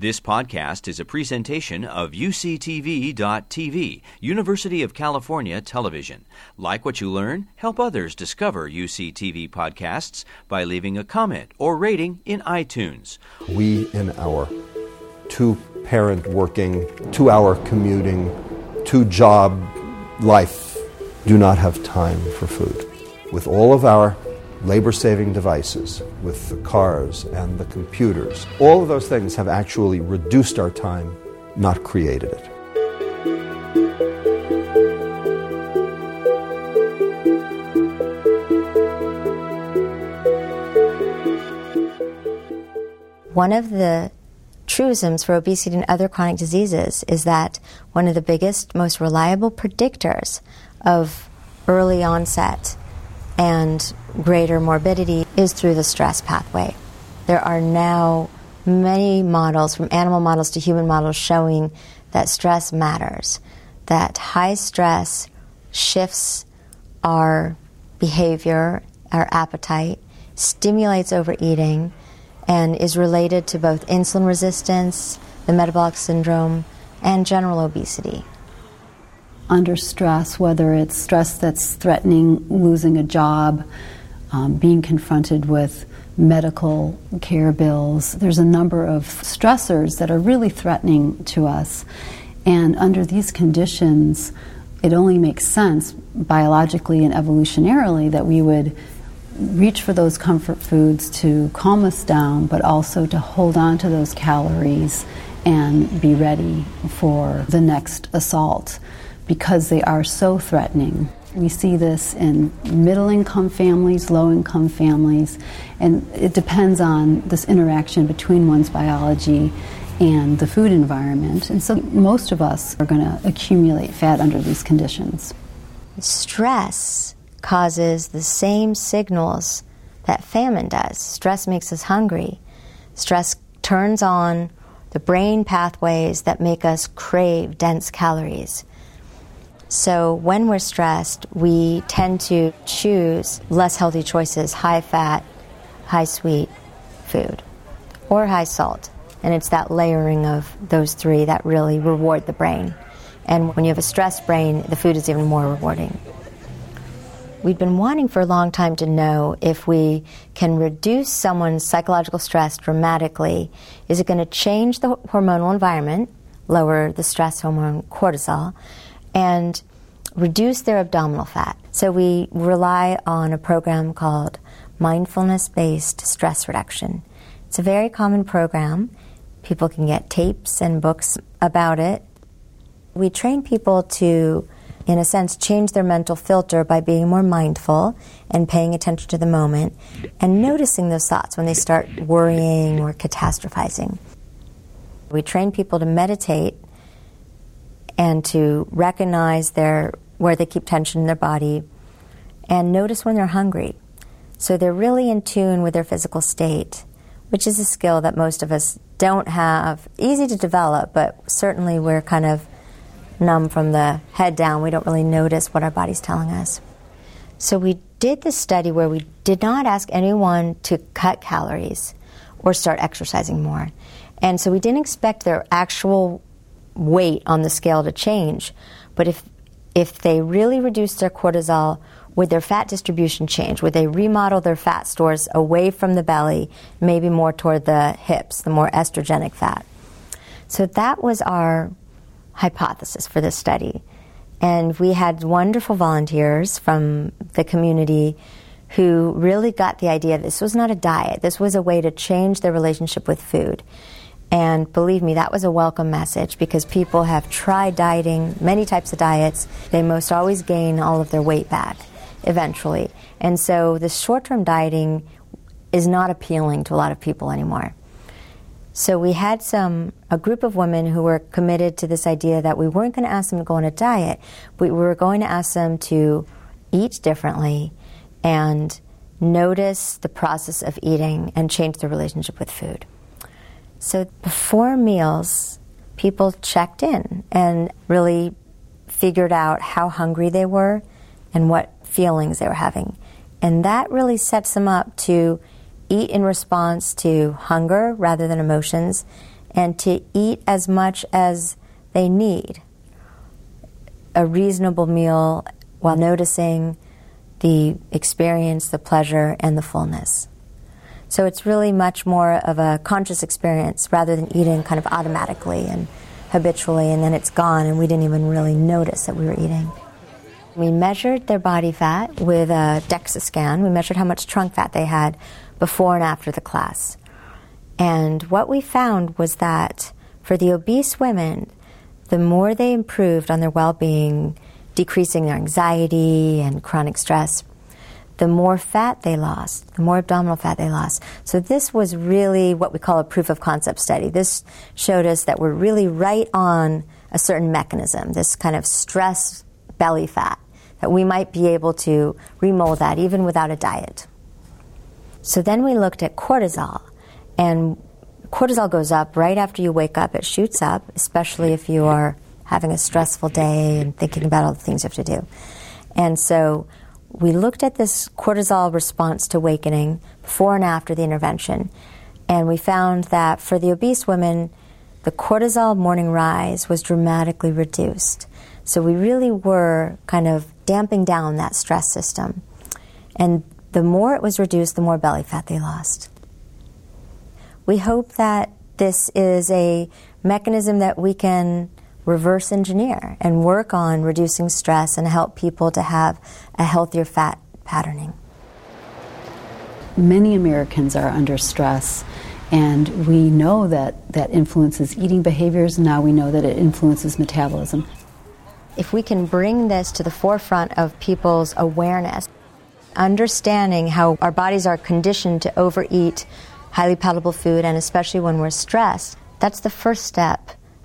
This podcast is a presentation of UCTV.tv, University of California Television. Like what you learn? Help others discover UCTV podcasts by leaving a comment or rating in iTunes. We, in our two parent working, two hour commuting, two job life, do not have time for food. With all of our labor saving devices with the cars and the computers. All of those things have actually reduced our time, not created it. One of the truisms for obesity and other chronic diseases is that one of the biggest, most reliable predictors of early onset and greater morbidity is through the stress pathway. There are now many models, from animal models to human models, showing that stress matters, that high stress shifts our behavior, our appetite, stimulates overeating, and is related to both insulin resistance, the metabolic syndrome, and general obesity under stress, whether it's stress that's threatening losing a job, um, being confronted with medical care bills. There's a number of stressors that are really threatening to us. And under these conditions, it only makes sense biologically and evolutionarily that we would reach for those comfort foods to calm us down, but also to hold on to those calories and be ready for the next assault because they are so threatening. We see this in middle income families, low income families, and it depends on this interaction between one's biology and the food environment. And so most of us are going to accumulate fat under these conditions. Stress causes the same signals that famine does. Stress makes us hungry. Stress turns on the brain pathways that make us crave dense calories. So when we're stressed, we tend to choose less healthy choices, high fat, high sweet food, or high salt. And it's that layering of those three that really reward the brain. And when you have a stressed brain, the food is even more rewarding. We've been wanting for a long time to know if we can reduce someone's psychological stress dramatically. Is it going to change the hormonal environment, lower the stress hormone cortisol? And reduce their abdominal fat. So we rely on a program called mindfulness based stress reduction. It's a very common program. People can get tapes and books about it. We train people to, in a sense, change their mental filter by being more mindful and paying attention to the moment and noticing those thoughts when they start worrying or catastrophizing. We train people to meditate and to recognize their where they keep tension in their body and notice when they're hungry. So they're really in tune with their physical state, which is a skill that most of us don't have. Easy to develop, but certainly we're kind of numb from the head down. We don't really notice what our body's telling us. So we did this study where we did not ask anyone to cut calories or start exercising more. And so we didn't expect their actual weight on the scale to change. But if if they really reduce their cortisol, would their fat distribution change? Would they remodel their fat stores away from the belly, maybe more toward the hips, the more estrogenic fat? So that was our hypothesis for this study. And we had wonderful volunteers from the community who really got the idea this was not a diet, this was a way to change their relationship with food. And believe me, that was a welcome message because people have tried dieting, many types of diets. They most always gain all of their weight back eventually. And so the short term dieting is not appealing to a lot of people anymore. So we had some a group of women who were committed to this idea that we weren't going to ask them to go on a diet, we were going to ask them to eat differently and notice the process of eating and change their relationship with food. So before meals, people checked in and really figured out how hungry they were and what feelings they were having. And that really sets them up to eat in response to hunger rather than emotions and to eat as much as they need. A reasonable meal while noticing the experience, the pleasure, and the fullness. So it's really much more of a conscious experience rather than eating kind of automatically and habitually, and then it's gone, and we didn't even really notice that we were eating. We measured their body fat with a DEXA scan. We measured how much trunk fat they had before and after the class. And what we found was that for the obese women, the more they improved on their well being, decreasing their anxiety and chronic stress, the more fat they lost, the more abdominal fat they lost. So, this was really what we call a proof of concept study. This showed us that we're really right on a certain mechanism, this kind of stress belly fat, that we might be able to remold that even without a diet. So, then we looked at cortisol, and cortisol goes up right after you wake up. It shoots up, especially if you are having a stressful day and thinking about all the things you have to do. And so, we looked at this cortisol response to awakening before and after the intervention, and we found that for the obese women, the cortisol morning rise was dramatically reduced. So we really were kind of damping down that stress system. And the more it was reduced, the more belly fat they lost. We hope that this is a mechanism that we can reverse engineer and work on reducing stress and help people to have a healthier fat patterning. Many Americans are under stress, and we know that that influences eating behaviors. Now we know that it influences metabolism. If we can bring this to the forefront of people's awareness, understanding how our bodies are conditioned to overeat highly palatable food, and especially when we're stressed, that's the first step